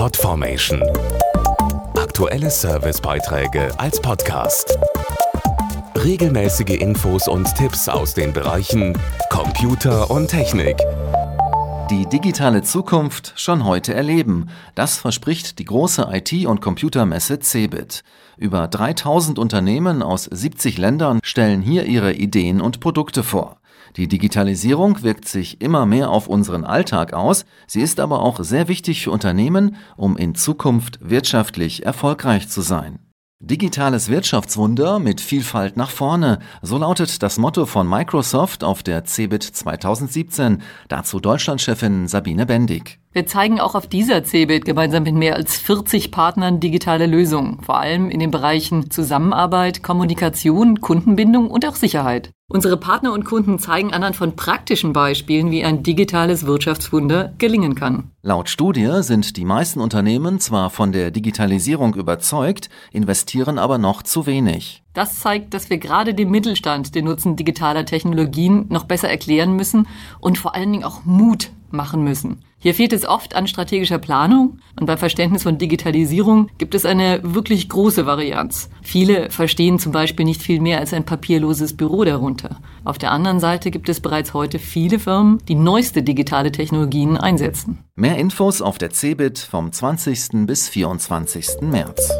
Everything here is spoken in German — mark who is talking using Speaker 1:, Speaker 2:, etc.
Speaker 1: Podformation. Aktuelle Servicebeiträge als Podcast. Regelmäßige Infos und Tipps aus den Bereichen Computer und Technik.
Speaker 2: Die digitale Zukunft schon heute erleben. Das verspricht die große IT- und Computermesse CeBIT. Über 3000 Unternehmen aus 70 Ländern stellen hier ihre Ideen und Produkte vor. Die Digitalisierung wirkt sich immer mehr auf unseren Alltag aus, sie ist aber auch sehr wichtig für Unternehmen, um in Zukunft wirtschaftlich erfolgreich zu sein. Digitales Wirtschaftswunder mit Vielfalt nach vorne, so lautet das Motto von Microsoft auf der CeBIT 2017. Dazu Deutschlandchefin Sabine Bendig.
Speaker 3: Wir zeigen auch auf dieser CeBIT gemeinsam mit mehr als 40 Partnern digitale Lösungen, vor allem in den Bereichen Zusammenarbeit, Kommunikation, Kundenbindung und auch Sicherheit. Unsere Partner und Kunden zeigen anhand von praktischen Beispielen, wie ein digitales Wirtschaftswunder gelingen kann.
Speaker 2: Laut Studie sind die meisten Unternehmen zwar von der Digitalisierung überzeugt, investieren aber noch zu wenig.
Speaker 3: Das zeigt, dass wir gerade dem Mittelstand den Nutzen digitaler Technologien noch besser erklären müssen und vor allen Dingen auch Mut machen müssen. Hier fehlt es oft an strategischer Planung und beim Verständnis von Digitalisierung gibt es eine wirklich große Varianz. Viele verstehen zum Beispiel nicht viel mehr als ein papierloses Büro darunter. Auf der anderen Seite gibt es bereits heute viele Firmen, die neueste digitale Technologien einsetzen.
Speaker 2: Mehr Infos auf der CeBIT vom 20. bis 24. März.